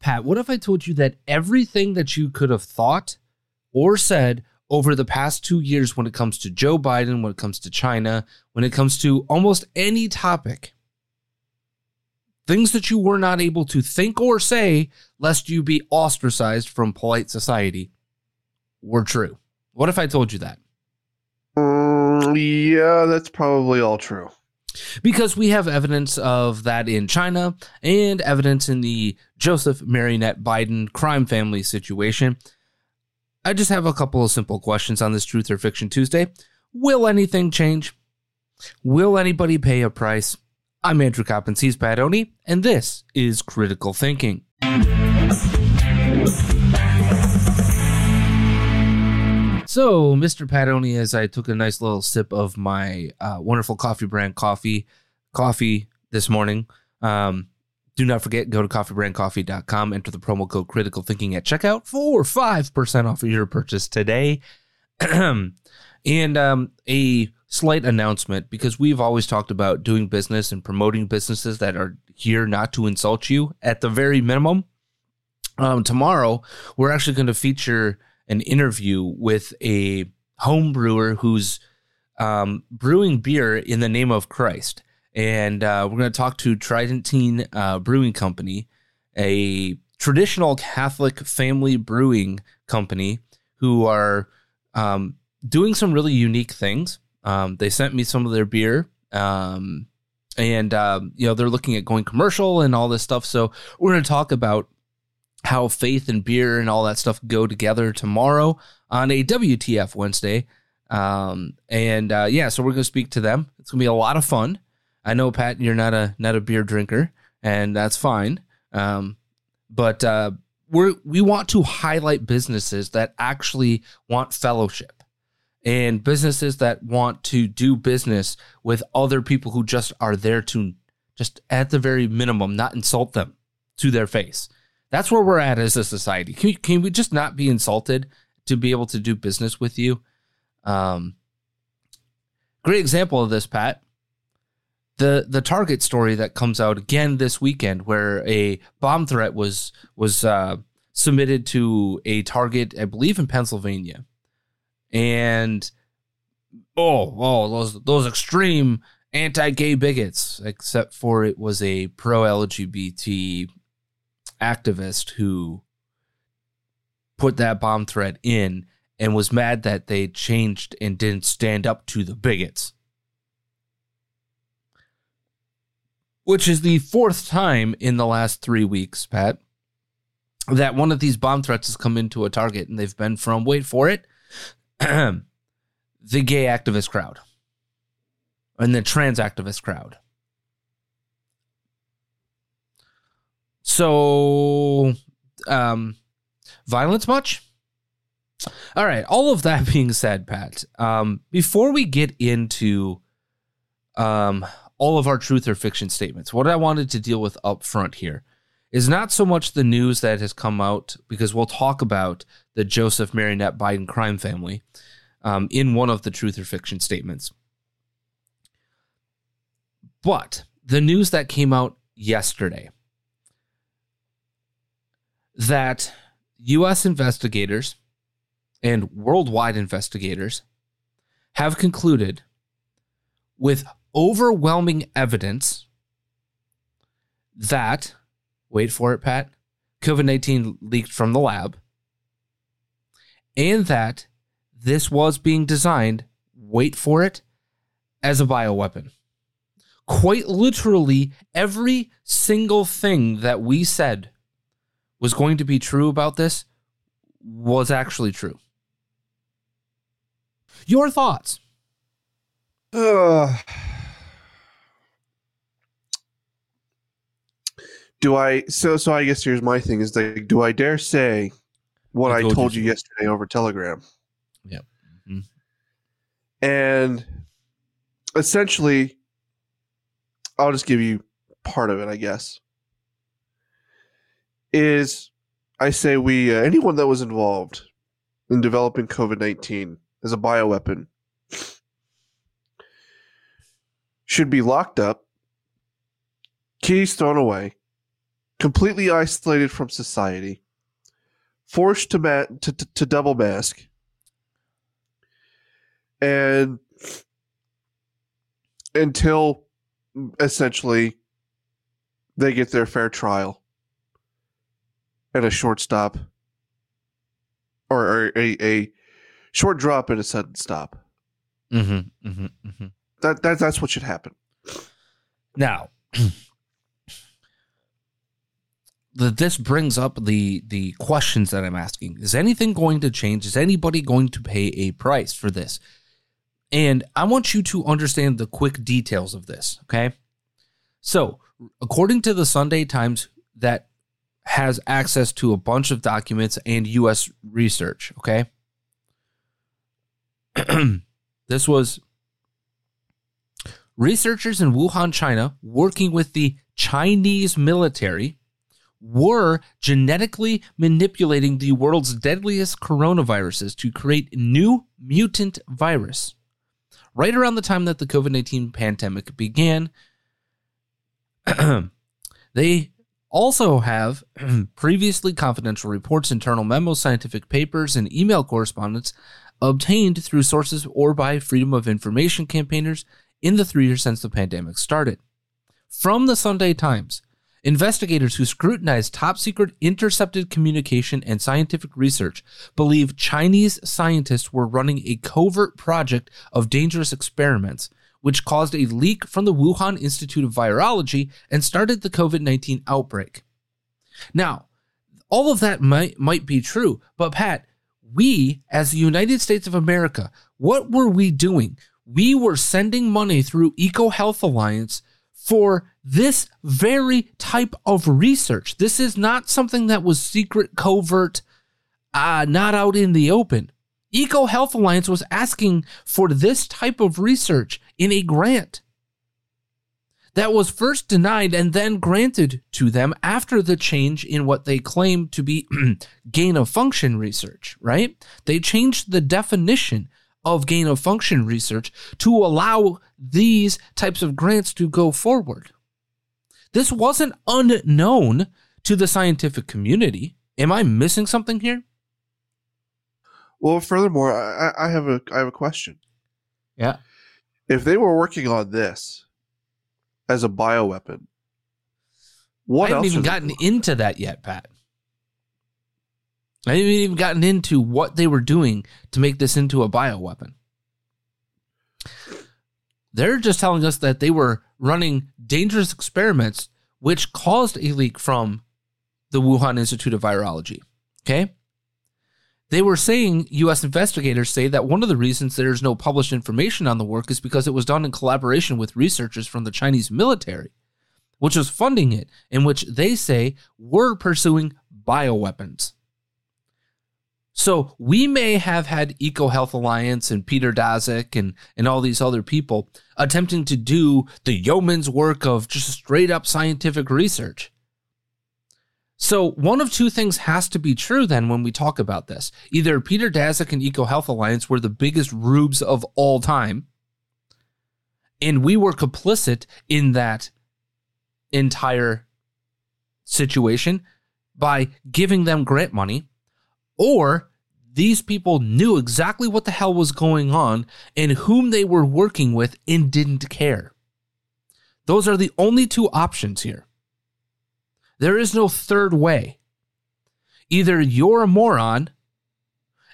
Pat, what if I told you that everything that you could have thought or said over the past two years when it comes to Joe Biden, when it comes to China, when it comes to almost any topic, things that you were not able to think or say lest you be ostracized from polite society were true? What if I told you that? Mm, yeah, that's probably all true. Because we have evidence of that in China and evidence in the Joseph Marionette Biden crime family situation. I just have a couple of simple questions on this Truth or Fiction Tuesday. Will anything change? Will anybody pay a price? I'm Andrew Coppins, he's Pat Oney, and this is Critical Thinking. So, Mr. Pat Oney, as I took a nice little sip of my uh, wonderful coffee brand coffee, coffee this morning, um, do not forget, go to coffeebrandcoffee.com, enter the promo code critical thinking at checkout for 5% off of your purchase today. and um, a slight announcement because we've always talked about doing business and promoting businesses that are here not to insult you at the very minimum. Um, tomorrow, we're actually going to feature an interview with a home brewer who's um, brewing beer in the name of Christ. And uh, we're going to talk to Tridentine uh, Brewing Company, a traditional Catholic family brewing company who are um, doing some really unique things. Um, they sent me some of their beer. Um, and uh, you know they're looking at going commercial and all this stuff. So we're going to talk about how faith and beer and all that stuff go together tomorrow on a WTF Wednesday. Um, and uh, yeah, so we're gonna speak to them. It's gonna be a lot of fun. I know Pat, you're not a not a beer drinker, and that's fine. Um, but uh, we we want to highlight businesses that actually want fellowship and businesses that want to do business with other people who just are there to just at the very minimum not insult them to their face that's where we're at as a society. Can, can we just not be insulted to be able to do business with you? Um, great example of this, Pat. The the Target story that comes out again this weekend, where a bomb threat was was uh, submitted to a Target, I believe in Pennsylvania, and oh oh those those extreme anti-gay bigots, except for it was a pro-LGBT activist who put that bomb threat in and was mad that they changed and didn't stand up to the bigots. Which is the fourth time in the last three weeks, Pat, that one of these bomb threats has come into a target and they've been from, wait for it, the gay activist crowd and the trans activist crowd. So, um, violence much? All right. All of that being said, Pat, um, before we get into um, all of our truth or fiction statements. What I wanted to deal with up front here is not so much the news that has come out, because we'll talk about the Joseph Marionette Biden crime family um, in one of the truth or fiction statements. But the news that came out yesterday that U.S. investigators and worldwide investigators have concluded with overwhelming evidence that, wait for it, Pat, COVID 19 leaked from the lab, and that this was being designed, wait for it, as a bioweapon. Quite literally, every single thing that we said was going to be true about this was actually true. Your thoughts? Uh, do I? So, so I guess here's my thing: is like, do I dare say what I I told told, you you yesterday over Telegram? Yep. Mhm. And essentially, I'll just give you part of it, I guess. Is I say we uh, anyone that was involved in developing COVID nineteen as a bioweapon should be locked up, keys thrown away, completely isolated from society, forced to ma- to, to, to double mask, and until essentially they get their fair trial and a short stop or, or a, a short drop and a sudden stop Mm-hmm, mm-hmm, mm-hmm. that, that that's what should happen Now, the, this brings up the the questions that I'm asking. Is anything going to change? Is anybody going to pay a price for this? And I want you to understand the quick details of this, okay? So, according to the Sunday Times that has access to a bunch of documents and US research, okay? this was Researchers in Wuhan, China, working with the Chinese military, were genetically manipulating the world's deadliest coronaviruses to create new mutant virus. Right around the time that the COVID 19 pandemic began, they also have previously confidential reports, internal memos, scientific papers, and email correspondence obtained through sources or by Freedom of Information campaigners in the three years since the pandemic started. From the Sunday Times, investigators who scrutinized top secret intercepted communication and scientific research believe Chinese scientists were running a covert project of dangerous experiments, which caused a leak from the Wuhan Institute of Virology and started the COVID 19 outbreak. Now, all of that might, might be true, but Pat, we, as the United States of America, what were we doing? We were sending money through EcoHealth Alliance for this very type of research. This is not something that was secret, covert, uh, not out in the open. EcoHealth Alliance was asking for this type of research in a grant that was first denied and then granted to them after the change in what they claim to be gain of function research, right? They changed the definition of gain of function research to allow these types of grants to go forward. This wasn't unknown to the scientific community. Am I missing something here? well furthermore I, I have a i have a question Yeah. If they were working on this as a bioweapon what I haven't even gotten into that yet, Pat. I haven't even gotten into what they were doing to make this into a bioweapon. They're just telling us that they were running dangerous experiments which caused a leak from the Wuhan Institute of Virology. Okay? They were saying, US investigators say that one of the reasons there's no published information on the work is because it was done in collaboration with researchers from the Chinese military, which was funding it, in which they say were pursuing bioweapons. So we may have had EcoHealth Alliance and Peter Daszak and, and all these other people attempting to do the yeoman's work of just straight up scientific research. So one of two things has to be true then when we talk about this. Either Peter Daszak and EcoHealth Alliance were the biggest rubes of all time, and we were complicit in that entire situation by giving them grant money, or these people knew exactly what the hell was going on and whom they were working with and didn't care. Those are the only two options here. There is no third way. Either you're a moron.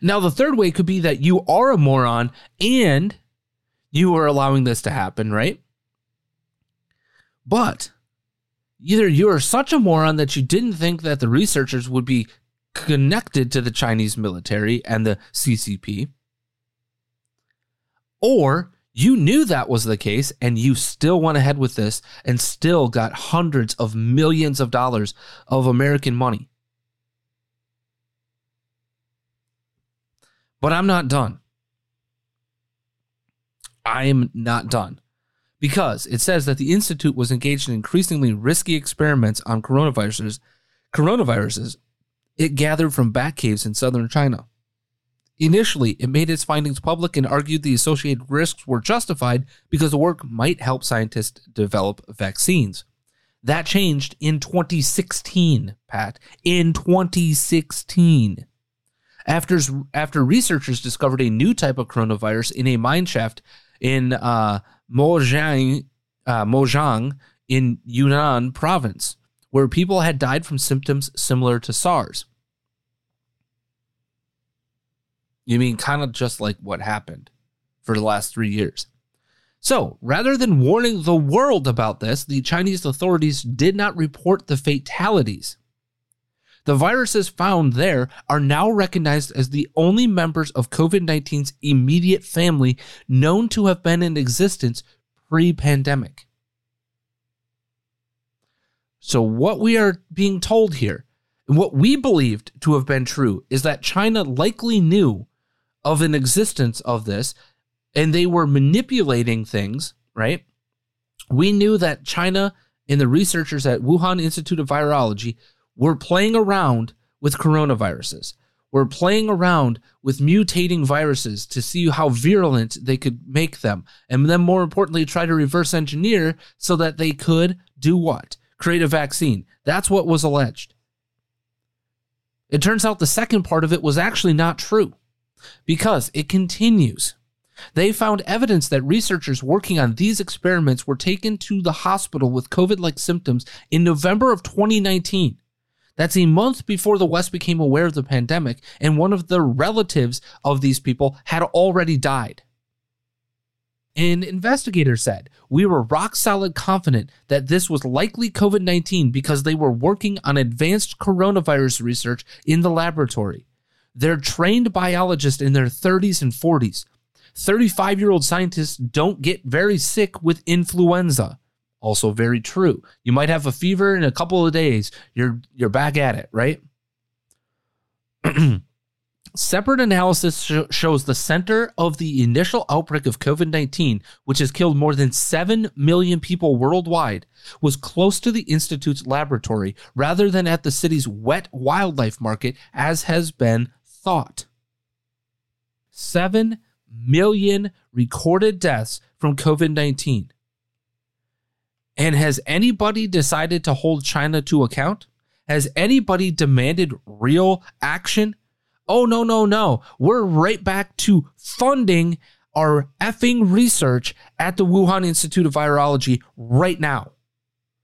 Now, the third way could be that you are a moron and you are allowing this to happen, right? But either you are such a moron that you didn't think that the researchers would be connected to the Chinese military and the CCP, or you knew that was the case and you still went ahead with this and still got hundreds of millions of dollars of American money. But I'm not done. I am not done because it says that the institute was engaged in increasingly risky experiments on coronaviruses coronaviruses it gathered from bat caves in southern China. Initially, it made its findings public and argued the associated risks were justified because the work might help scientists develop vaccines. That changed in 2016, Pat. In 2016. After, after researchers discovered a new type of coronavirus in a mine shaft in uh, Mojiang, uh, Mojiang in Yunnan province where people had died from symptoms similar to SARS. You mean kind of just like what happened for the last three years? So, rather than warning the world about this, the Chinese authorities did not report the fatalities. The viruses found there are now recognized as the only members of COVID 19's immediate family known to have been in existence pre pandemic. So, what we are being told here, and what we believed to have been true, is that China likely knew of an existence of this and they were manipulating things, right? We knew that China and the researchers at Wuhan Institute of Virology were playing around with coronaviruses. We're playing around with mutating viruses to see how virulent they could make them. And then, more importantly, try to reverse engineer so that they could do what? create a vaccine. That's what was alleged. It turns out the second part of it was actually not true because it continues. They found evidence that researchers working on these experiments were taken to the hospital with COVID like symptoms in November of 2019. That's a month before the West became aware of the pandemic, and one of the relatives of these people had already died. An investigator said, We were rock solid confident that this was likely COVID 19 because they were working on advanced coronavirus research in the laboratory. They're trained biologists in their 30s and 40s. 35 year old scientists don't get very sick with influenza. Also, very true. You might have a fever in a couple of days, you're, you're back at it, right? Separate analysis sh- shows the center of the initial outbreak of COVID 19, which has killed more than 7 million people worldwide, was close to the Institute's laboratory rather than at the city's wet wildlife market, as has been thought. 7 million recorded deaths from COVID 19. And has anybody decided to hold China to account? Has anybody demanded real action? Oh, no, no, no. We're right back to funding our effing research at the Wuhan Institute of Virology right now.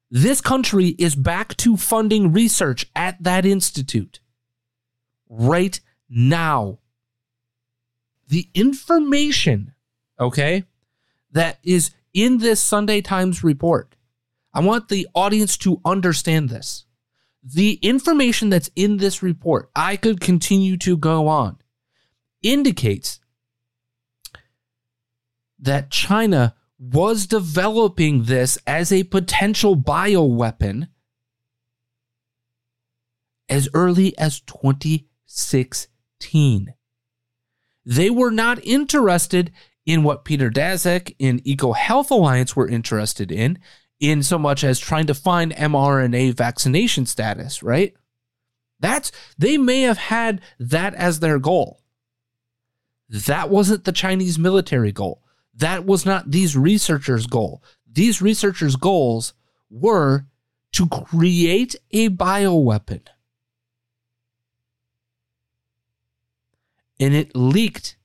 This country is back to funding research at that institute right now. The information, okay, that is in this Sunday Times report, I want the audience to understand this the information that's in this report, I could continue to go on, indicates that China was developing this as a potential bioweapon as early as 2016. 2015. They were not interested in what Peter Daszak and Eco Health Alliance were interested in, in so much as trying to find mRNA vaccination status, right? That's they may have had that as their goal. That wasn't the Chinese military goal. That was not these researchers' goal. These researchers' goals were to create a bioweapon. And it leaked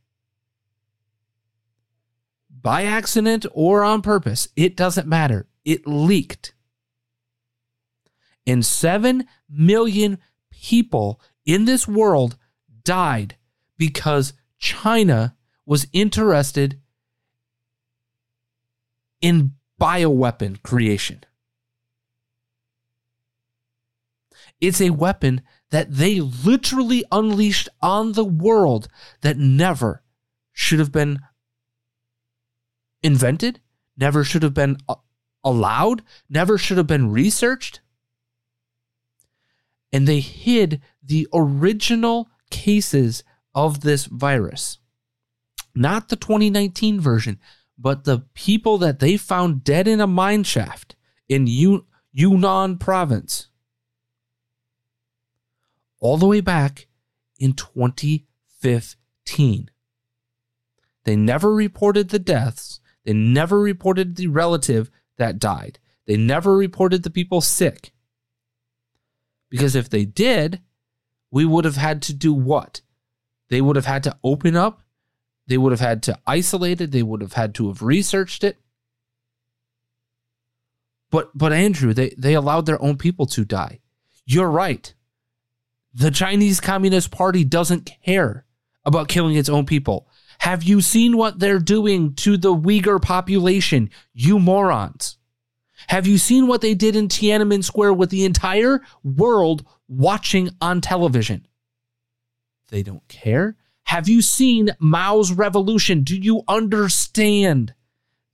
by accident or on purpose. It doesn't matter. It leaked. And 7 million people in this world died because China was interested in bioweapon creation. It's a weapon that they literally unleashed on the world that never should have been invented, never should have been uh, allowed, never should have been researched. And they hid the original cases of this virus. Not the 2019 version, but the people that they found dead in a mine shaft in Yunnan province. All the way back in 2015. They never reported the deaths. They never reported the relative that died. They never reported the people sick. Because if they did, we would have had to do what? They would have had to open up. They would have had to isolate it. They would have had to have researched it. But but Andrew, they, they allowed their own people to die. You're right. The Chinese Communist Party doesn't care about killing its own people. Have you seen what they're doing to the Uyghur population, you morons? Have you seen what they did in Tiananmen Square with the entire world watching on television? They don't care. Have you seen Mao's revolution? Do you understand?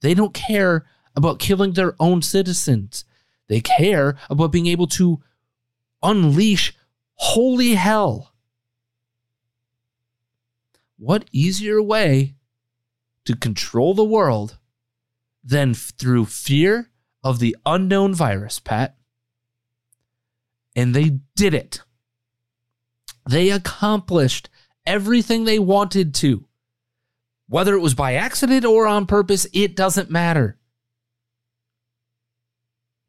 They don't care about killing their own citizens. They care about being able to unleash holy hell. What easier way to control the world than through fear of the unknown virus, Pat? And they did it. They accomplished everything they wanted to. Whether it was by accident or on purpose, it doesn't matter.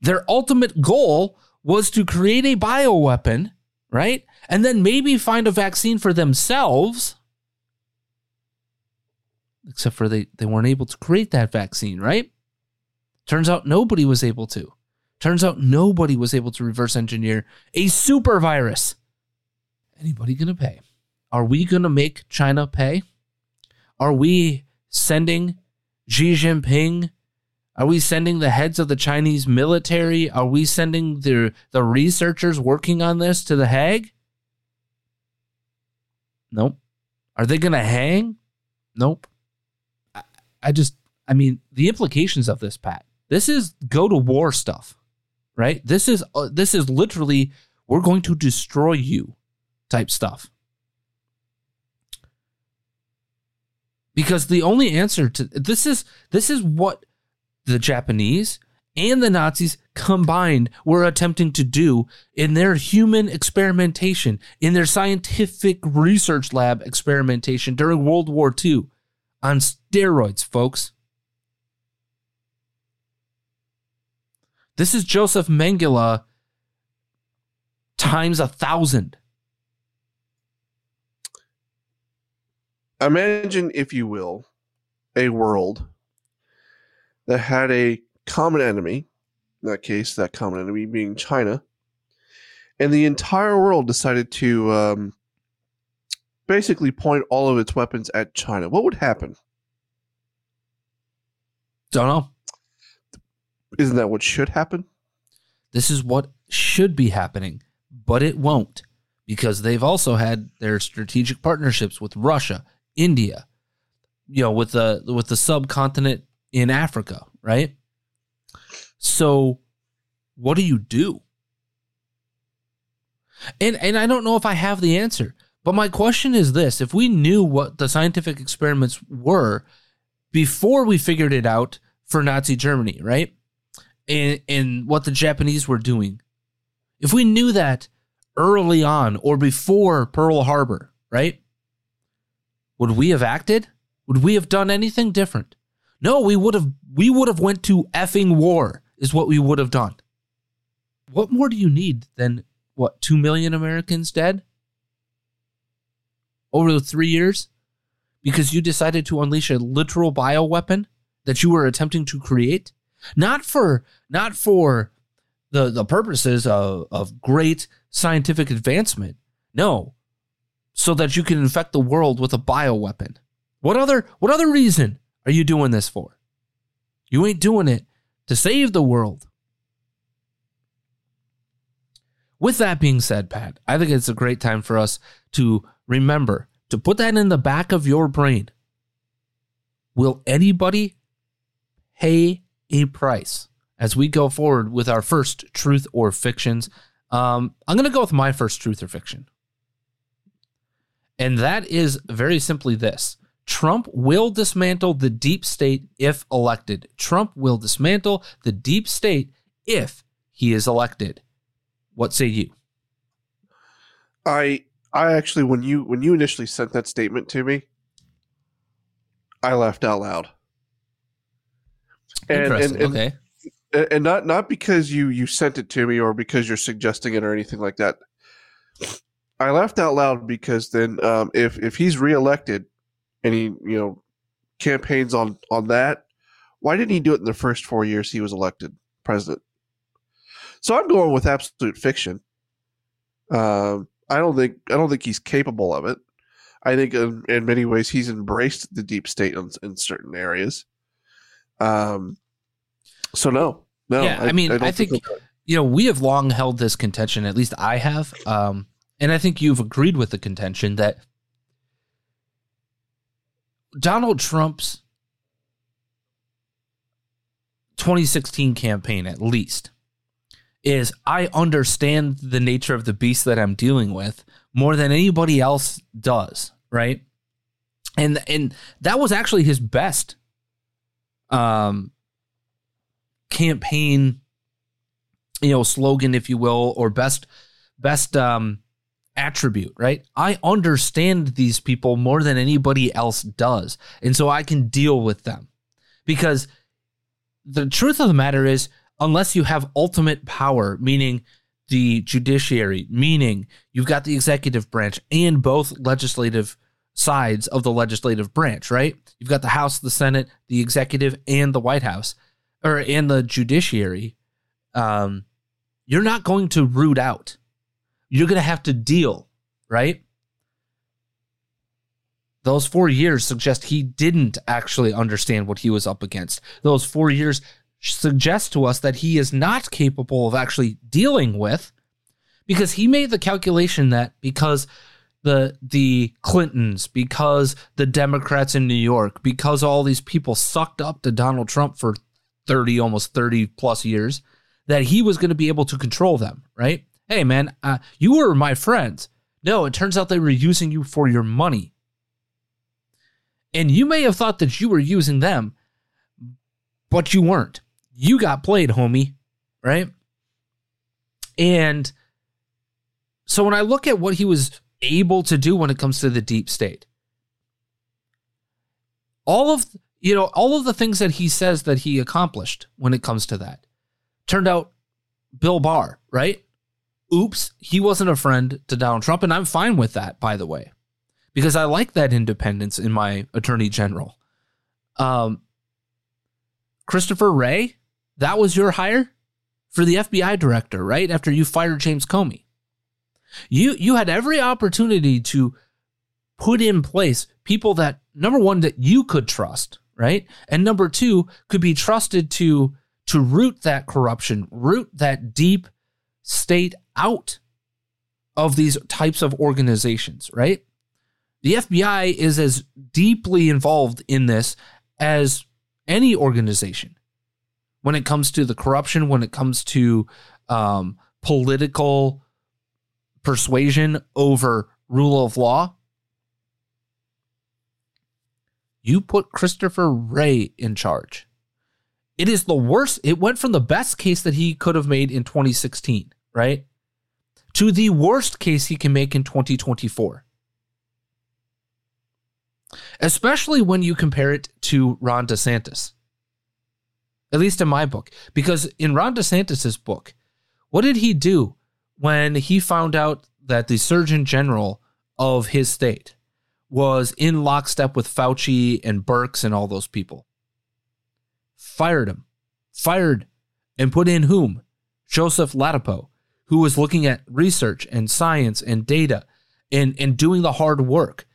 Their ultimate goal was to create a bioweapon, right? And then maybe find a vaccine for themselves. Except for they, they weren't able to create that vaccine, right? Turns out nobody was able to. Turns out nobody was able to reverse engineer a super virus. Anybody going to pay? Are we going to make China pay? Are we sending Xi Jinping? Are we sending the heads of the Chinese military? Are we sending the, the researchers working on this to The Hague? Nope. Are they going to hang? Nope. I, I just, I mean, the implications of this, Pat, this is go to war stuff, right? This is, uh, this is literally, we're going to destroy you type stuff. Because the only answer to this is this is what the Japanese and the Nazis combined were attempting to do in their human experimentation, in their scientific research lab experimentation during World War II on steroids, folks. This is Joseph Mengele times a thousand. imagine, if you will, a world that had a common enemy. In that case, that common enemy being China, and the entire world decided to um, basically point all of its weapons at China. What would happen? Don't know. Isn't that what should happen? This is what should be happening, but it won't because they've also had their strategic partnerships with Russia India, you know, with the with the subcontinent in Africa, right? So what do you do? And and I don't know if I have the answer, But my question is this if we knew what the scientific experiments were before we figured it out for Nazi Germany, right? And, and what the Japanese were doing, if we knew that early on or before Pearl Harbor, right? Would we have acted? Would we have done anything different? No, we would have we would have went to effing war is what we would have done. What more do you need than what 2 million Americans dead over the 3 years because you decided to unleash a literal bioweapon that you were attempting to create? Not for not for the the purposes of, of great scientific advancement. No. So that you can infect the world with a bioweapon. What other what other reason are you doing this for? You ain't doing it to save the world. With that being said, Pat, I think it's a great time for us to remember to put that in the back of your brain. Will anybody pay a price as we go forward with our first truth or fictions? Um, I'm going to go with my first truth or fiction. And that is very simply this Trump will dismantle the deep state if elected. Trump will dismantle the deep state if he is elected. What say you? I I actually when you when you initially sent that statement to me, I laughed out loud. And, Interesting. And, and, okay. And not not because you you sent it to me or because you're suggesting it or anything like that. I laughed out loud because then um, if if he's reelected and he you know campaigns on on that, why didn't he do it in the first four years he was elected president? So I'm going with absolute fiction. Um, I don't think I don't think he's capable of it. I think in, in many ways he's embraced the deep state in, in certain areas. Um, so no, no. Yeah, I, I mean, I, I think you know we have long held this contention. At least I have, um, and I think you've agreed with the contention that Donald Trump's 2016 campaign, at least, is I understand the nature of the beast that I'm dealing with more than anybody else does, right? And and that was actually his best um campaign you know slogan if you will or best best um attribute, right? I understand these people more than anybody else does. And so I can deal with them. Because the truth of the matter is, unless you have ultimate power, meaning the judiciary, meaning you've got the executive branch and both legislative sides of the legislative branch, right? You've got the House, the Senate, the executive, and the White House, or and the judiciary. Um, you're not going to root out you're going to have to deal, right? Those four years suggest he didn't actually understand what he was up against. Those four years suggest to us that he is not capable of actually dealing with because he made the calculation that because the the Clintons, because the Democrats in New York, because all these people sucked up to Donald Trump for 30 almost 30 plus years that he was going to be able to control them, right? Hey man, uh, you were my friends. No, it turns out they were using you for your money. And you may have thought that you were using them, but you weren't. You got played, homie, right? And so when I look at what he was able to do when it comes to the deep state, all of you know all of the things that he says that he accomplished when it comes to that turned out Bill Barr, right? Oops, he wasn't a friend to Donald Trump. And I'm fine with that, by the way, because I like that independence in my attorney general. Um, Christopher Wray, that was your hire for the FBI director, right? After you fired James Comey. You you had every opportunity to put in place people that number one that you could trust, right? And number two could be trusted to to root that corruption, root that deep state out of these types of organizations, right? The FBI is as deeply involved in this as any organization when it comes to the corruption, when it comes to um, political persuasion over rule of law, you put Christopher Wray in charge. It is the worst. It went from the best case that he could have made in 2016, right? To the worst case he can make in 2024. Especially when you compare it to Ron DeSantis. At least in my book. Because in Ron DeSantis's book, what did he do when he found out that the Surgeon General of his state was in lockstep with Fauci and Birx and all those people? Fired him. Fired and put in whom? Joseph Ladapo, who was looking at research and science and data and, and doing the hard work.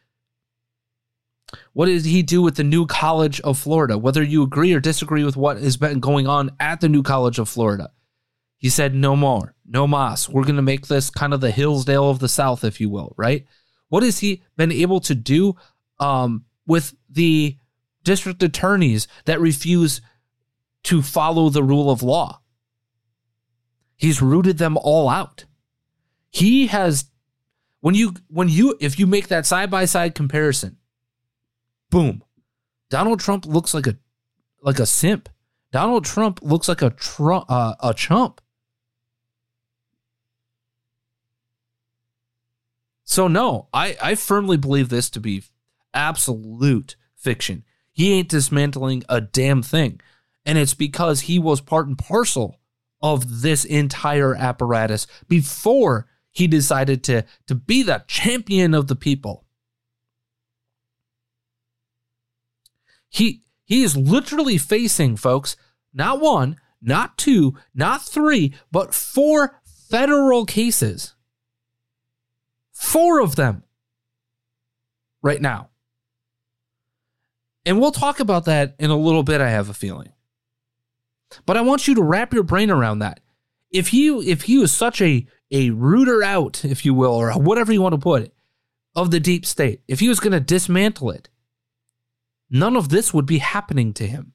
What did he do with the new College of Florida? Whether you agree or disagree with what has been going on at the new College of Florida, he said, no more, no mas. We're going to make this kind of the Hillsdale of the South, if you will, right? What has he been able to do um, with the district attorneys that refuse to follow the rule of law? He's rooted them all out. He has, when you, when you, if you make that side by side comparison, boom, Donald Trump looks like a, like a simp. Donald Trump looks like a tr- uh, a chump. So no, I, I firmly believe this to be absolute fiction. He ain't dismantling a damn thing. And it's because he was part and parcel of this entire apparatus before he decided to, to be the champion of the people. He he is literally facing, folks, not one, not two, not three, but four federal cases Four of them right now. And we'll talk about that in a little bit, I have a feeling. But I want you to wrap your brain around that. If he if he was such a a rooter out, if you will, or whatever you want to put it, of the deep state, if he was going to dismantle it, none of this would be happening to him.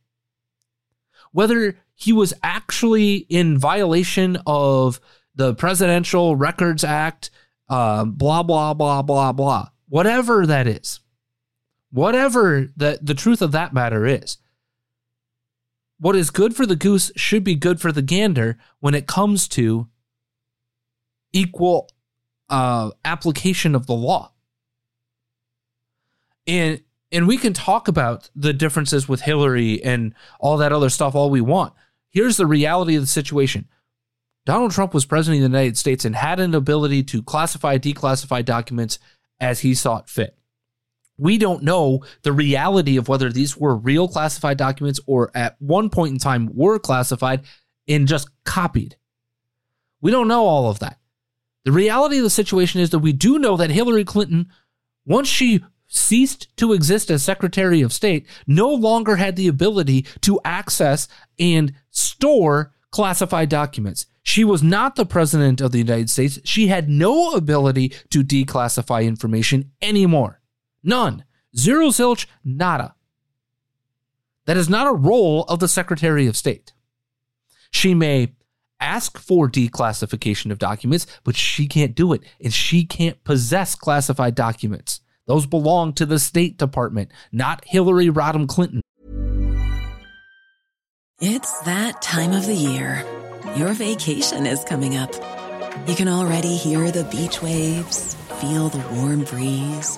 Whether he was actually in violation of the Presidential Records Act, uh, blah, blah, blah, blah, blah. Whatever that is, whatever the, the truth of that matter is, what is good for the goose should be good for the gander when it comes to equal uh, application of the law. And and we can talk about the differences with Hillary and all that other stuff all we want. Here's the reality of the situation. Donald Trump was president of the United States and had an ability to classify, declassify documents as he saw fit. We don't know the reality of whether these were real classified documents or at one point in time were classified and just copied. We don't know all of that. The reality of the situation is that we do know that Hillary Clinton, once she ceased to exist as Secretary of State, no longer had the ability to access and store classified documents. She was not the president of the United States. She had no ability to declassify information anymore. None. Zero zilch, nada. That is not a role of the Secretary of State. She may ask for declassification of documents, but she can't do it, and she can't possess classified documents. Those belong to the State Department, not Hillary Rodham Clinton. It's that time of the year your vacation is coming up. You can already hear the beach waves, feel the warm breeze,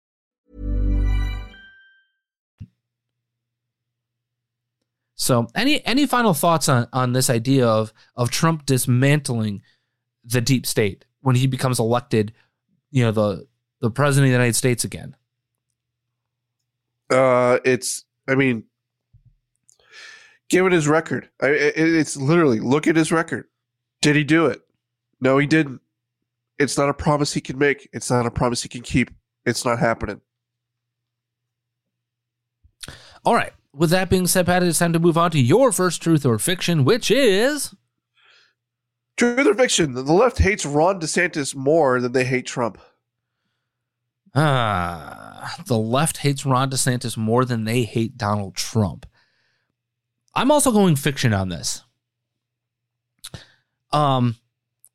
So, any any final thoughts on on this idea of of Trump dismantling the deep state when he becomes elected, you know, the the president of the United States again? Uh, it's. I mean, given his record, I, it, it's literally look at his record. Did he do it? No, he didn't. It's not a promise he can make. It's not a promise he can keep. It's not happening. All right. With that being said, Pat, it's time to move on to your first truth or fiction, which is Truth or fiction? The left hates Ron DeSantis more than they hate Trump. ah, the left hates Ron DeSantis more than they hate Donald Trump. I'm also going fiction on this. Um,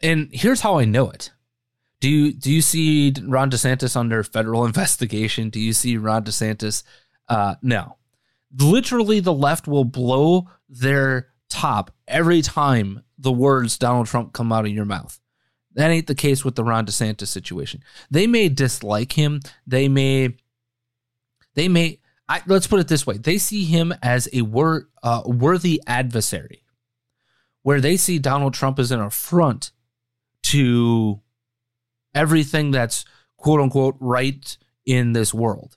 and here's how I know it. Do you do you see Ron DeSantis under federal investigation? Do you see Ron DeSantis? Uh, no. Literally, the left will blow their top every time the words Donald Trump come out of your mouth. That ain't the case with the Ron DeSantis situation. They may dislike him. They may, they may. I, let's put it this way: they see him as a wor- uh, worthy adversary, where they see Donald Trump as an affront to everything that's quote unquote right in this world.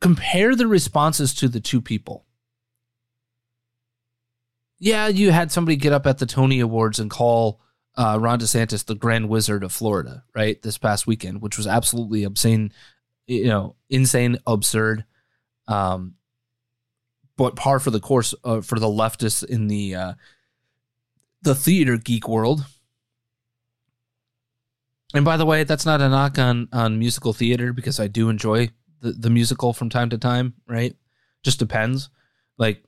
Compare the responses to the two people. Yeah, you had somebody get up at the Tony Awards and call uh, Ron DeSantis the Grand Wizard of Florida, right? This past weekend, which was absolutely obscene, you know, insane, absurd. Um, but par for the course uh, for the leftists in the uh, the theater geek world. And by the way, that's not a knock on on musical theater because I do enjoy the, the musical from time to time, right? Just depends. Like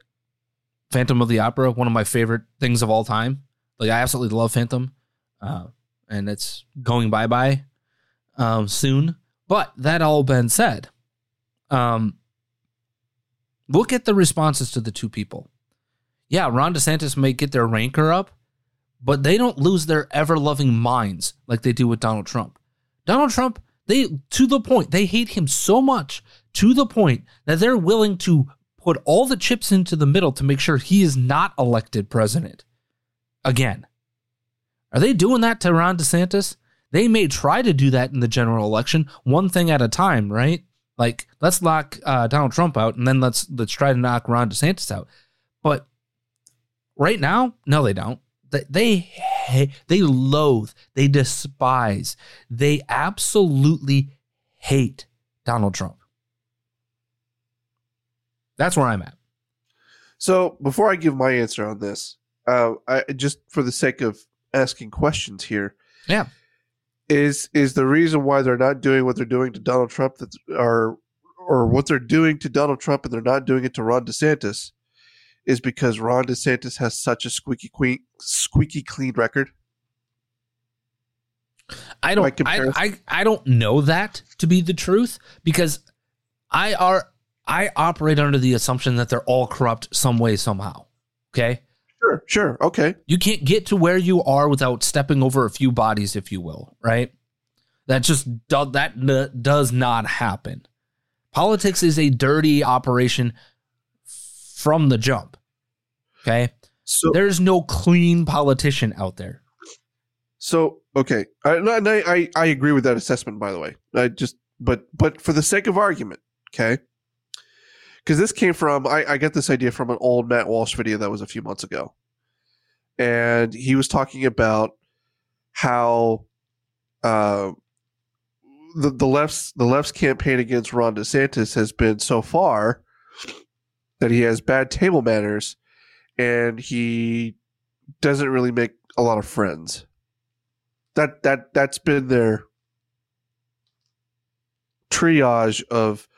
Phantom of the Opera, one of my favorite things of all time. Like I absolutely love Phantom, uh, and it's going bye bye um, soon. But that all been said, um, look at the responses to the two people. Yeah, Ron DeSantis may get their ranker up, but they don't lose their ever loving minds like they do with Donald Trump. Donald Trump, they to the point they hate him so much to the point that they're willing to put all the chips into the middle to make sure he is not elected president again. Are they doing that to Ron DeSantis? They may try to do that in the general election, one thing at a time, right? Like let's lock uh, Donald Trump out, and then let's let's try to knock Ron DeSantis out. But right now, no, they don't. They they ha- they loathe, they despise, they absolutely hate Donald Trump. That's where I'm at. So before I give my answer on this, uh, I just for the sake of asking questions here, Yeah. is is the reason why they're not doing what they're doing to Donald Trump that are or what they're doing to Donald Trump and they're not doing it to Ron DeSantis is because Ron DeSantis has such a squeaky clean squeaky clean record. I don't I, I I don't know that to be the truth because I are I operate under the assumption that they're all corrupt some way somehow. Okay? Sure, sure, okay. You can't get to where you are without stepping over a few bodies if you will, right? That just do, that does not happen. Politics is a dirty operation from the jump. Okay? So There's no clean politician out there. So okay, I, I, I agree with that assessment. By the way, I just but but for the sake of argument, okay, because this came from I, I got this idea from an old Matt Walsh video that was a few months ago, and he was talking about how uh, the the left's the left's campaign against Ron DeSantis has been so far that he has bad table manners, and he doesn't really make a lot of friends. That that that's been their triage of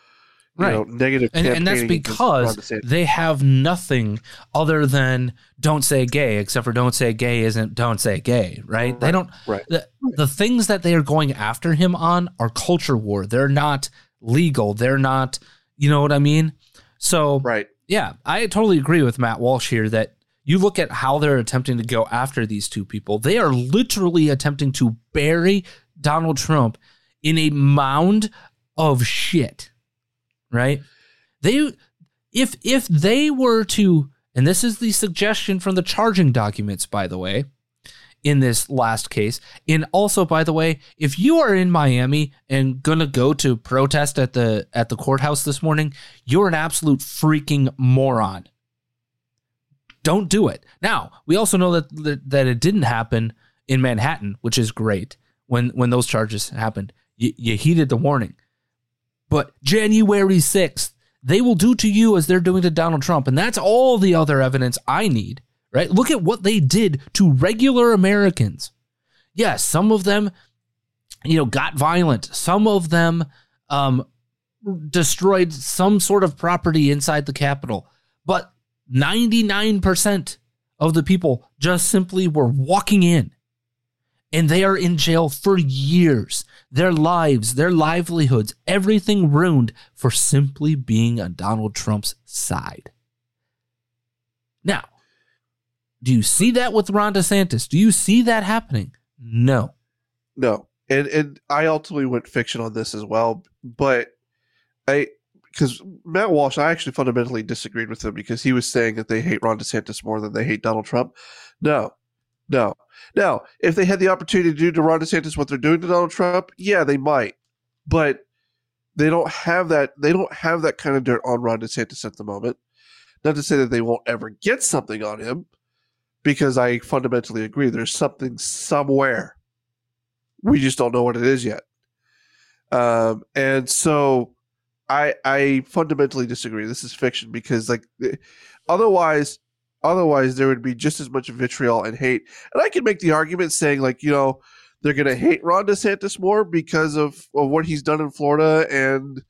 you Right. know negative and, and that's campaigning against Ron because they have nothing other than don't say gay except for don't say gay isn't don't say gay right, they don't right. the, the things that they are going after him on are culture war. They're not legal. They're not you know what i mean? So right yeah i totally agree with matt walsh here that you look at how they're attempting to go after these two people. They are literally attempting to bury donald trump in a mound of shit right? They if if they were to and this is the suggestion from the charging documents by the way in this last case. And also by the way if you are in Miami and to go to protest at the at the courthouse this morning you're an absolute freaking moron. Don't do it. Now we also know that that, it didn't happen in Manhattan which is great when when those charges happened. You, you heeded the warning. But January 6th they will do to you as they're doing to Donald Trump. And that's all the other evidence I need, right? Look at what they did to regular Americans. Yes, some of them, you know, got violent. Some of them um, destroyed some sort of property inside the Capitol. But 99% of the people just simply were walking in and they are in jail for years. Their lives, their livelihoods, everything ruined for simply being on Donald Trump's side. Now, do you see that with Ron DeSantis? Do you see that happening? No. No. And and I ultimately went fiction on this as well, but I because Matt Walsh, I actually fundamentally disagreed with him because he was saying that they hate Ron DeSantis more than they hate Donald Trump. No, no. Now, if they had the opportunity to do to Ron DeSantis what they're doing to Donald Trump, yeah, they might. But they don't have that they don't have that kind of dirt on Ron DeSantis at the moment. Not to say that they won't ever get something on him, because I fundamentally agree there's something somewhere. We just don't know what it is yet. Um, and so I I fundamentally disagree. This is fiction because like otherwise Otherwise, there would be just as much vitriol and hate. And I can make the argument saying, like, you know, they're going to hate Ron DeSantis more because of, of what he's done in Florida and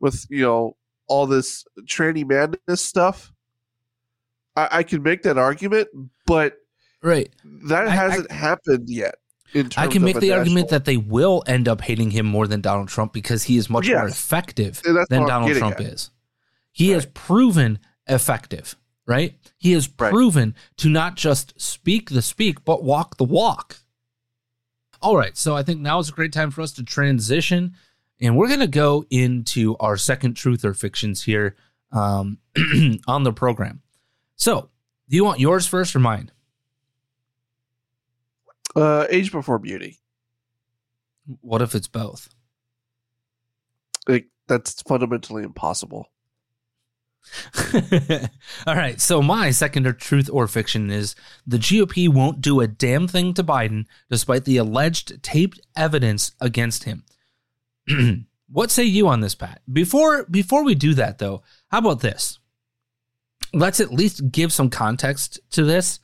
with, you know, all this tranny madness stuff. I, I can make that argument, but right that hasn't I, happened yet. I can make the national. argument that they will end up hating him more than Donald Trump because he is much yes. more effective than Donald Trump at. is. He right. has proven effective right? He has proven right. to not just speak the speak, but walk the walk. All right, so I think now is a great time for us to transition, and we're going to go into our second truth or fictions here um, on the program. So, do you want yours first or mine? Uh, age before beauty. What if it's both? Like that's fundamentally impossible. All right. So my second or truth or fiction is the GOP won't do a damn thing to Biden despite the alleged taped evidence against him. what say you on this, Pat? Before before we do that though, how about this? Let's at least give some context to this.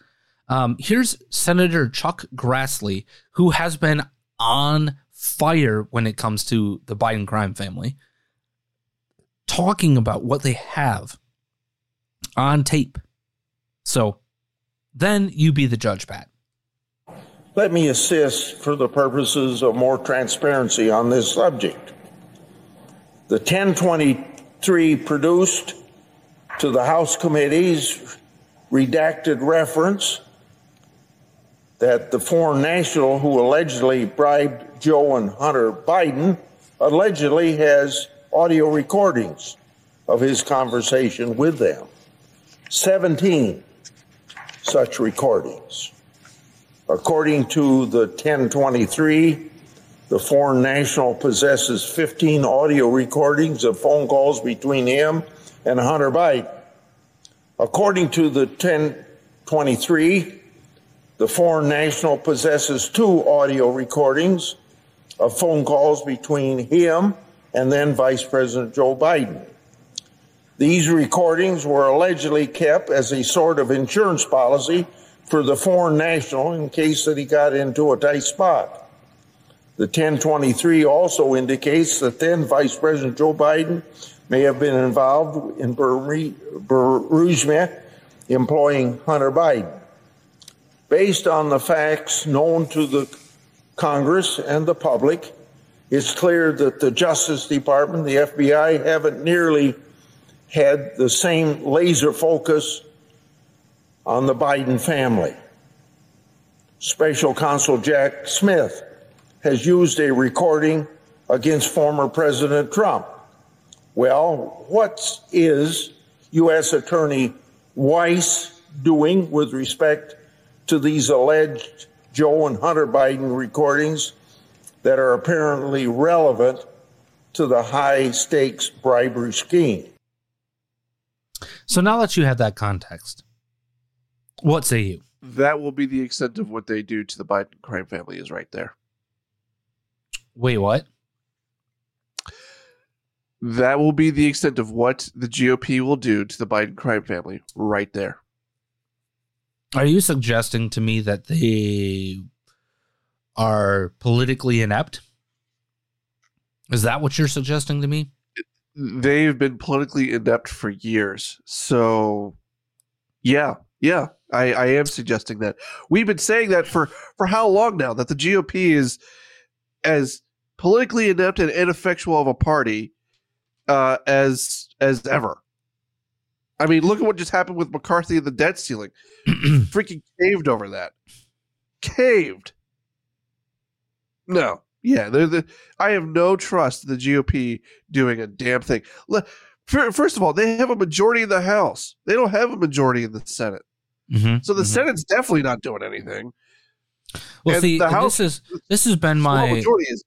Um, here's Senator Chuck Grassley, who has been on fire when it comes to the Biden crime family talking about what they have on tape. So then you be the judge, Pat. Let me assist for the purposes of more transparency on this subject. The 1023 produced to the House committees redacted reference that the foreign national who allegedly bribed Joe and Hunter Biden allegedly has audio recordings of his conversation with them. 17 such recordings. According to the 1023, the foreign national possesses 15 audio recordings of phone calls between him and Hunter Biden. According to the 1023, the foreign national possesses two audio recordings of phone calls between him and then Vice President Joe Biden. These recordings were allegedly kept as a sort of insurance policy for the foreign national in case that he got into a tight spot. The 1023 also indicates that then Vice President Joe Biden may have been involved in Burisma employing Hunter Biden. Based on the facts known to the Congress and the public, it's clear that the Justice Department, the FBI, haven't nearly had the same laser focus on the Biden family. Special Counsel Jack Smith has used a recording against former President Trump. Well, what is U.S. Attorney Weiss doing with respect to these alleged Joe and Hunter Biden recordings that are apparently relevant to the high stakes bribery scheme. So now that you have that context, what say you? That will be the extent of what they do to the Biden crime family, is right there. Wait, what? That will be the extent of what the GOP will do to the Biden crime family, right there. Are you suggesting to me that they are politically inept? Is that what you're suggesting to me? They've been politically inept for years. So, yeah, yeah, I, I am suggesting that. We've been saying that for, for how long now? That the GOP is as politically inept and ineffectual of a party uh, as as ever. I mean, look at what just happened with McCarthy and the debt ceiling. Freaking caved over that. Caved. No. Yeah, the, I have no trust in the GOP doing a damn thing. First of all, they have a majority in the House. They don't have a majority in the Senate. Mm-hmm, so the mm-hmm. Senate's definitely not doing anything. Well, and see, the House, this is this has been my majority is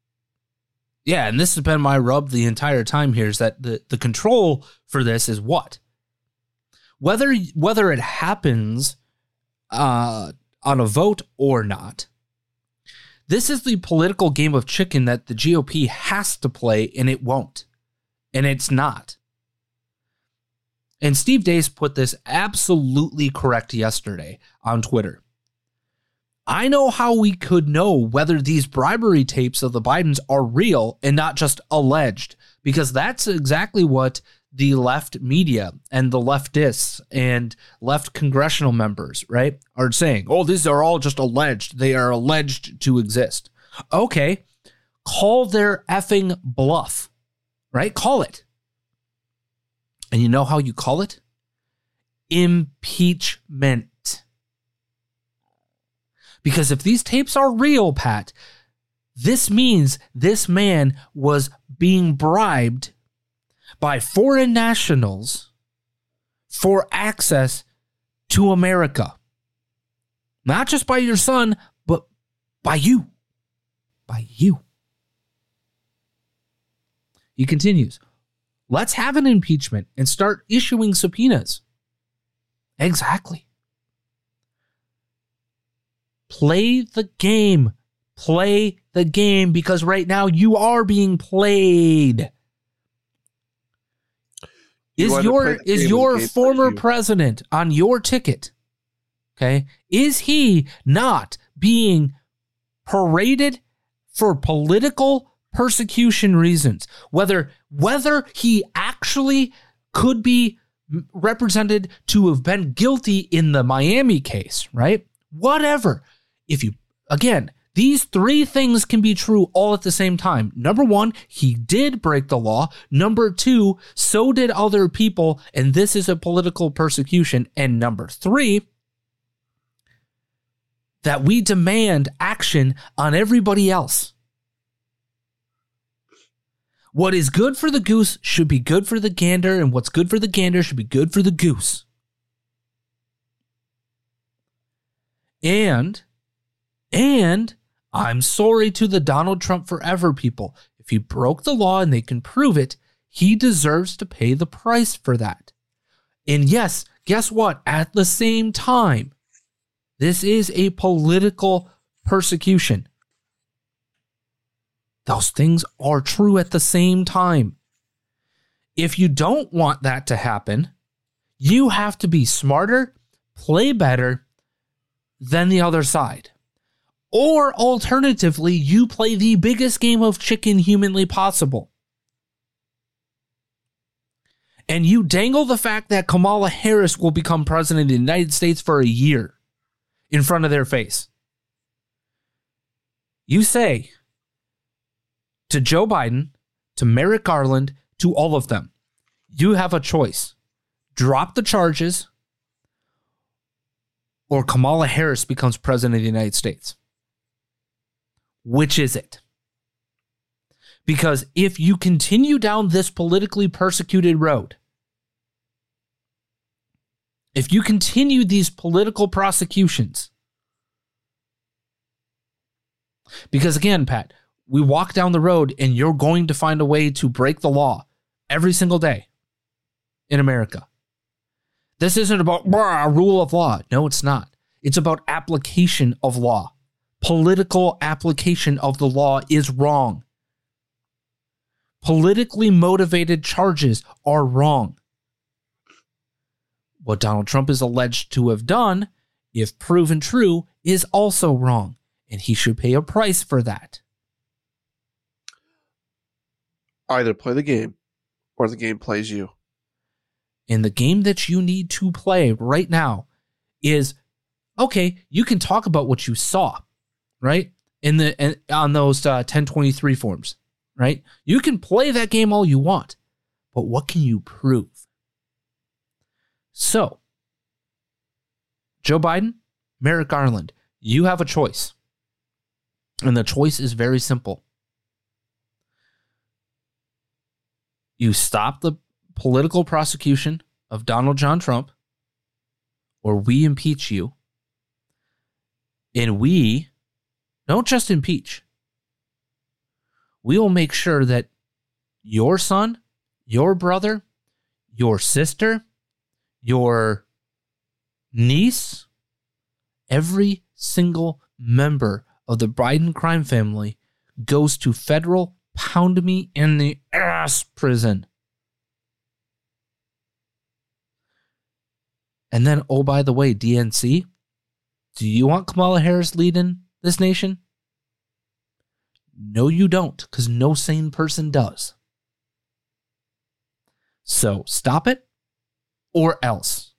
yeah, and this has been my rub the entire time here is that the, the control for this is what? Whether whether it happens uh, on a vote or not, this is the political game of chicken that the GOP has to play, and it won't. And it's not. And Steve Deace put this absolutely correct yesterday on Twitter. I know how we could know whether these bribery tapes of the Bidens are real and not just alleged, because that's exactly what the left media and the leftists and left congressional members, right, are saying. Oh, these are all just alleged. They are alleged to exist. Okay, call their effing bluff, right? Call it. And you know how you call it? Impeachment. Because if these tapes are real, Pat, this means this man was being bribed by foreign nationals for access to America. Not just by your son, but by you. By you. He continues Let's have an impeachment and start issuing subpoenas. Exactly. Play the game. Play the game because right now you are being played. You is your is your former you. president on your ticket? Okay? Is he not being paraded for political persecution reasons? Whether whether he actually could be represented to have been guilty in the Miami case, right? Whatever if you, again, these three things can be true all at the same time. Number one, he did break the law. Number two, so did other people, and this is a political persecution. And number three, that we demand action on everybody else. What is good for the goose should be good for the gander, and what's good for the gander should be good for the goose. And and I'm sorry to the Donald Trump forever people. If he broke the law and they can prove it, he deserves to pay the price for that. And yes, guess what? At the same time, this is a political persecution. Those things are true at the same time. If you don't want that to happen, you have to be smarter, play better than the other side. Or alternatively, you play the biggest game of chicken humanly possible. And you dangle the fact that Kamala Harris will become president of the United States for a year in front of their face. You say to Joe Biden, to Merrick Garland, to all of them, you have a choice. Drop the charges, or Kamala Harris becomes president of the United States. Which is it? Because if you continue down this politically persecuted road, if you continue these political prosecutions, because again, Pat, we walk down the road and you're going to find a way to break the law every single day in America. This isn't about rule of law. No, it's not. It's about application of law. Political application of the law is wrong. Politically motivated charges are wrong. What Donald Trump is alleged to have done, if proven true, is also wrong, and he should pay a price for that. Either play the game or the game plays you. And the game that you need to play right now is okay, you can talk about what you saw, right? In the on those uh, 1023 forms, right? You can play that game all you want, but what can you prove? So, Joe Biden, Merrick Garland, you have a choice. And the choice is very simple. You stop the political prosecution of Donald John Trump, or we impeach you. And we don't just impeach, we will make sure that your son, your brother, your sister, your niece, every single member of the Biden crime family goes to federal pound me in the ass prison. And then, oh, by the way, DNC, do you want Kamala Harris leading this nation? No, you don't, because no sane person does. So stop it or else.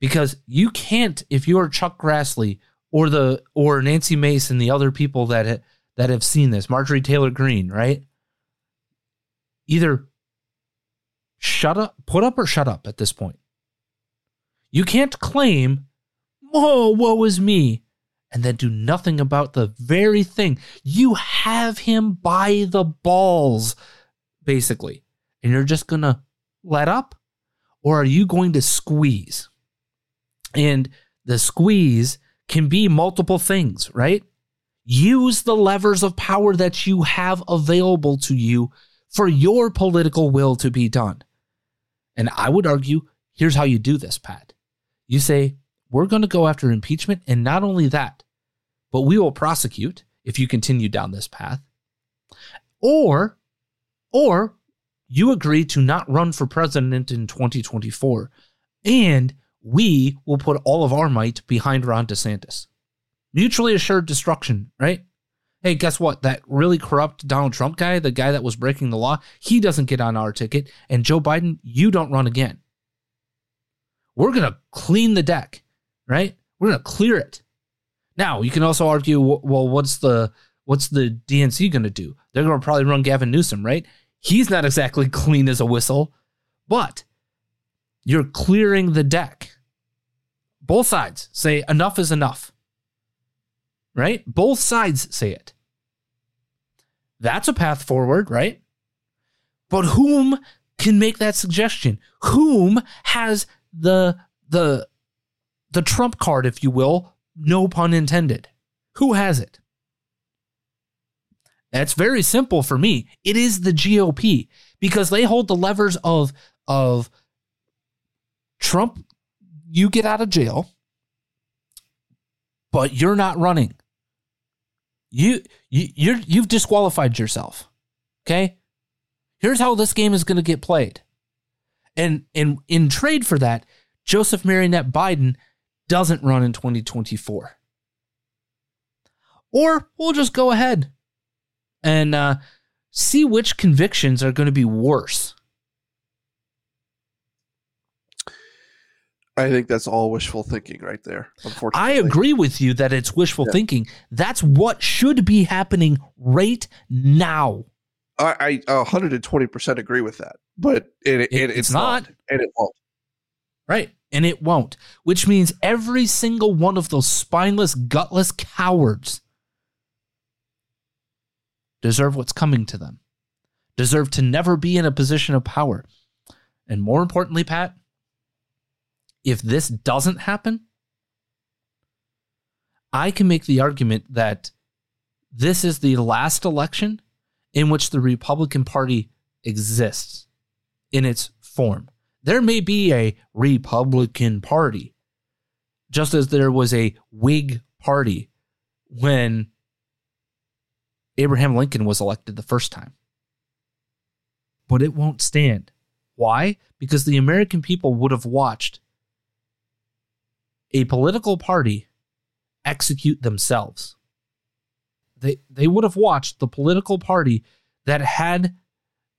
Because you can't, if you're Chuck Grassley or the or Nancy Mace and the other people that that have seen this, Marjorie Taylor Greene, right? Either shut up, put up or shut up at this point. You can't claim, "Oh, woe is me," and then do nothing about the very thing. You have him by the balls, basically, and you're just gonna let up, or are you going to squeeze? And the squeeze can be multiple things, right? Use the levers of power that you have available to you for your political will to be done. And I would argue here's how you do this, Pat. You say, we're going to go after impeachment. And not only that, but we will prosecute if you continue down this path. Or, or you agree to not run for president in 2024. And we will put all of our might behind Ron DeSantis. Mutually assured destruction, right? Hey, guess what? That really corrupt Donald Trump guy, the guy that was breaking the law, he doesn't get on our ticket. And Joe Biden, you don't run again. We're going to clean the deck, right? We're going to clear it. Now, you can also argue, well, what's the what's the DNC going to do? They're going to probably run Gavin Newsom, right? He's not exactly clean as a whistle, but you're clearing the deck. Both sides say enough is enough. Right? Both sides say it. That's a path forward, right? But whom can make that suggestion? Whom has the the the trump card, if you will, no pun intended? Who has it? That's very simple for me. It is the GOP because they hold the levers of of Trump, you get out of jail, but you're not running. You, you you're you've disqualified yourself. Okay? Here's how this game is going to get played. And in in trade for that, Joseph Marionette Biden doesn't run in 2024. Or we'll just go ahead and uh, see which convictions are going to be worse. I think that's all wishful thinking right there. Unfortunately, I agree with you that it's wishful yeah. thinking. That's what should be happening right now. I, I 120% agree with that, but it, it, it it's, it's not, not, and it won't. Right. And it won't, which means every single one of those spineless, gutless cowards deserve what's coming to them, deserve to never be in a position of power. And more importantly, Pat, if this doesn't happen, I can make the argument that this is the last election in which the Republican Party exists in its form. There may be a Republican Party, just as there was a Whig Party when Abraham Lincoln was elected the first time. But it won't stand. Why? Because the American people would have watched a political party execute themselves. They, they would have watched the political party that had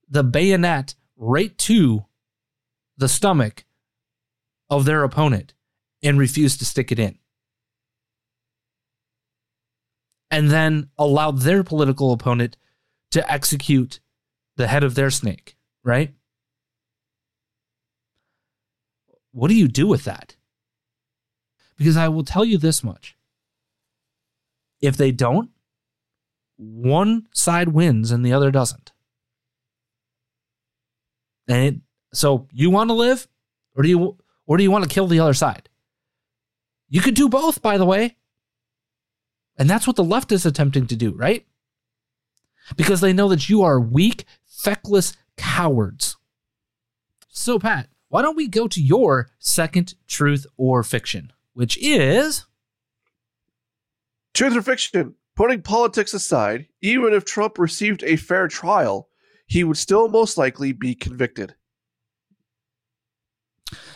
the bayonet right to the stomach of their opponent and refused to stick it in. And then allowed their political opponent to execute the head of their snake, right? What do you do with that? Because I will tell you this much. If they don't, one side wins and the other doesn't. And it, so you want to live or do you or do you want to kill the other side? You could do both, by the way. And that's what the left is attempting to do, right? Because they know that you are weak, feckless cowards. So, Pat, why don't we go to your second truth or fiction, which is Truth or fiction? Putting politics aside, even if Trump received a fair trial, he would still most likely be convicted.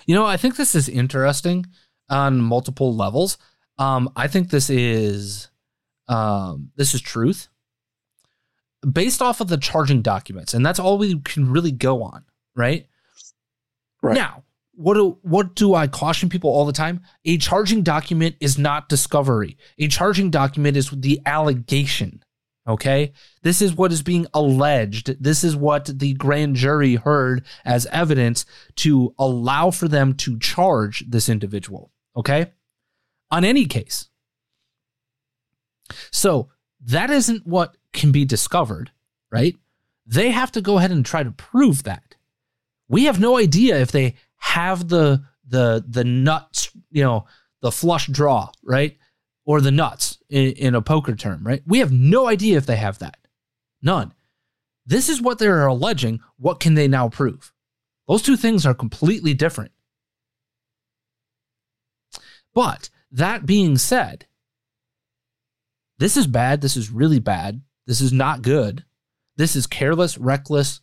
You know, I think this is interesting on multiple levels. Um, I think this is um, this is truth based off of the charging documents, and that's all we can really go on, right? Right. Now, what do what do I caution people all the time? A charging document is not discovery. A charging document is the allegation. Okay? This is what is being alleged. This is what the grand jury heard as evidence to allow for them to charge this individual. Okay? On any case. So, that isn't what can be discovered, right? They have to go ahead and try to prove that. We have no idea if they have the the the nuts, you know, the flush draw, right? Or the nuts in, in a poker term, right? We have no idea if they have that. None. This is what they're alleging. What can they now prove? Those two things are completely different. But that being said, this is bad. This is really bad. This is not good. This is careless, reckless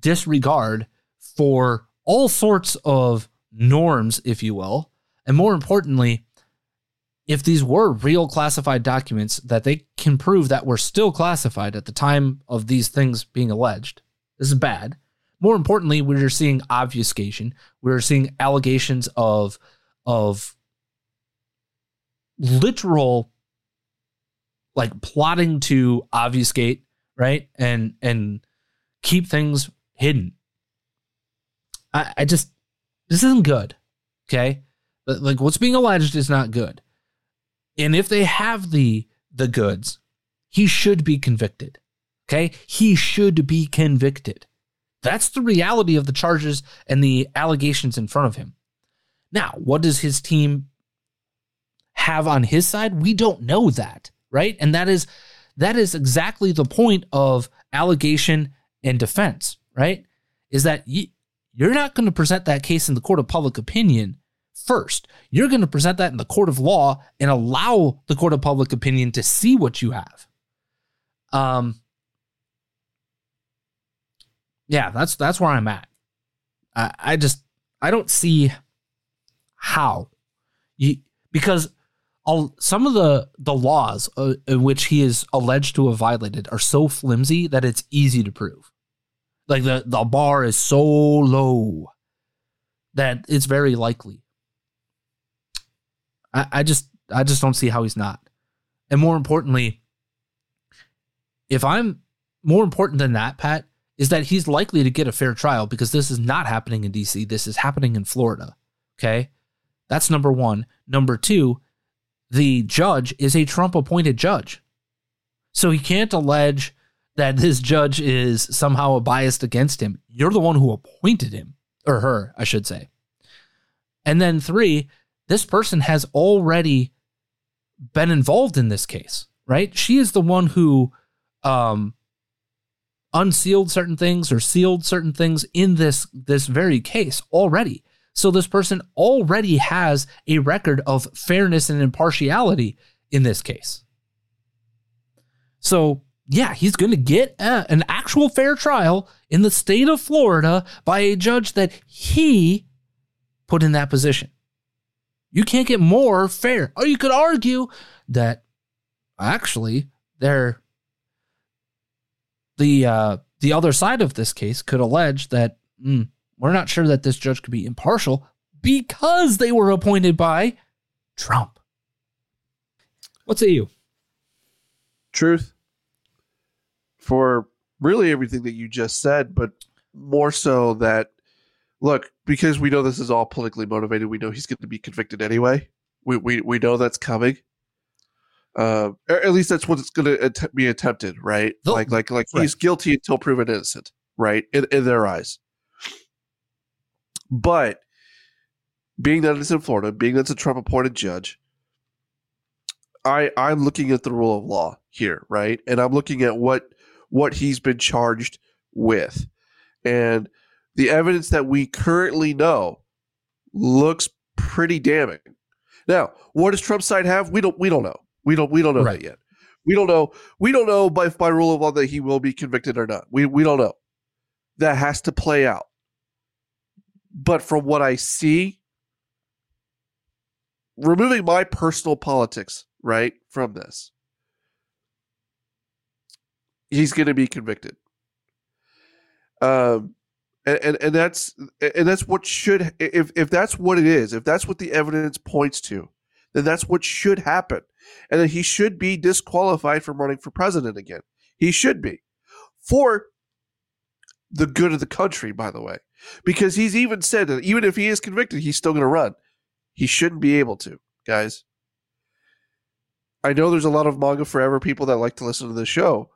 disregard for all sorts of norms, if you will. And more importantly, if these were real classified documents that they can prove that were still classified at the time of these things being alleged, this is bad. More importantly, we're seeing obfuscation. We're seeing allegations of of literal like plotting to obfuscate, right? And and keep things hidden. I, I just this isn't good. Okay. Like what's being alleged is not good. And if they have the the goods, he should be convicted. Okay? He should be convicted. That's the reality of the charges and the allegations in front of him. Now, what does his team have on his side? We don't know that, right? And that is that is exactly the point of allegation and defense, right? Is that you, you're not going to present that case in the court of public opinion first. You're going to present that in the court of law and allow the court of public opinion to see what you have. Um, yeah, that's that's where I'm at. I, I just I don't see how you because all, some of the the laws uh, in which he is alleged to have violated are so flimsy that it's easy to prove. Like the the bar is so low that it's very likely. I, I just I just don't see how he's not. And more importantly, if I'm more important than that, Pat, is that he's likely to get a fair trial because this is not happening in DC. This is happening in Florida. Okay. That's number one. Number two, the judge is a Trump appointed judge. So he can't allege that this judge is somehow biased against him. You're the one who appointed him, or her, I should say. And then three, this person has already been involved in this case, right? She is the one who um unsealed certain things or sealed certain things in this this very case already. So this person already has a record of fairness and impartiality in this case. So, yeah, he's going to get a, an actual fair trial in the state of Florida by a judge that he put in that position. You can't get more fair. Or you could argue that actually they're the uh, the other side of this case could allege that mm, we're not sure that this judge could be impartial because they were appointed by Trump. What say you? Truth for really everything that you just said, but more so that look because we know this is all politically motivated. We know he's going to be convicted anyway. We we we know that's coming. Uh, at least that's what's going to att- be attempted, right? They'll- like like like right. he's guilty until proven innocent, right? In in their eyes. But being that it's in Florida, being that it's a Trump appointed judge, I I'm looking at the rule of law here, right? And I'm looking at what what he's been charged with. And the evidence that we currently know looks pretty damning. Now, what does Trump's side have? We don't we don't know. We don't we don't know Right. that yet. We don't know. We don't know by by rule of law that he will be convicted or not. We we don't know. That has to play out. But from what I see, removing my personal politics, right, from this, he's going to be convicted. Um, and, and and that's and that's what should if if that's what it is, if that's what the evidence points to, then that's what should happen, and then he should be disqualified from running for president again. He should be for the good of the country, by the way, because he's even said that even if he is convicted, he's still going to run. He shouldn't be able to, guys. I know there's a lot of MAGA forever people that like to listen to the show,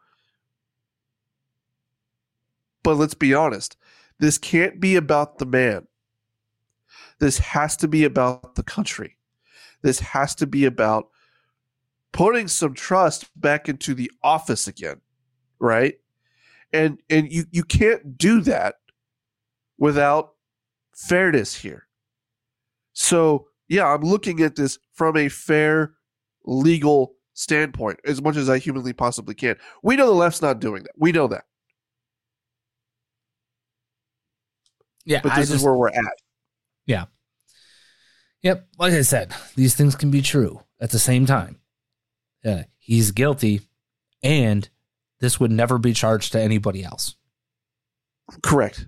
but let's be honest. This can't be about the man. This has to be about the country. This has to be about putting some trust back into the office again, right? And and you you can't do that without fairness here. So, yeah, I'm looking at this from a fair legal standpoint as much as I humanly possibly can. We know the left's not doing that. We know that. Yeah, But this is where we're at. Yeah. Yep. Like I said, these things can be true at the same time. Yeah, he's guilty, and this would never be charged to anybody else. Correct.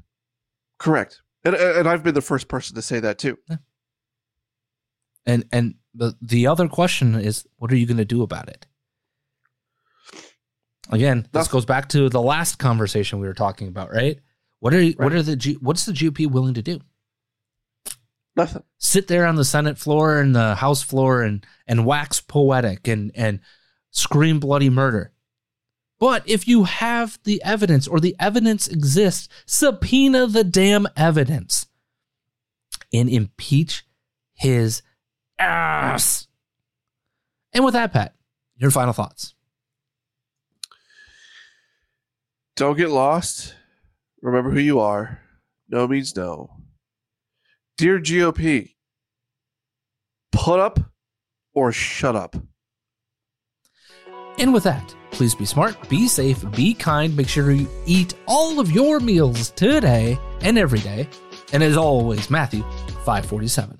Correct. And uh, and I've been the first person to say that too. And and the the other question is, what are you going to do about it? Again, this goes back to the last conversation we were talking about, right? What are what are the G, what's the GOP willing to do? Nothing. sit there on the Senate floor and the House floor and and wax poetic and and scream bloody murder. But if you have the evidence or the evidence exists, subpoena the damn evidence and impeach his ass. And with that, Pat, your final thoughts. Don't get lost. Remember who you are. No means no. Dear GOP, put up or shut up. And with that, please be smart, be safe, be kind. Make sure you eat all of your meals today and every day. And as always, Matthew 547.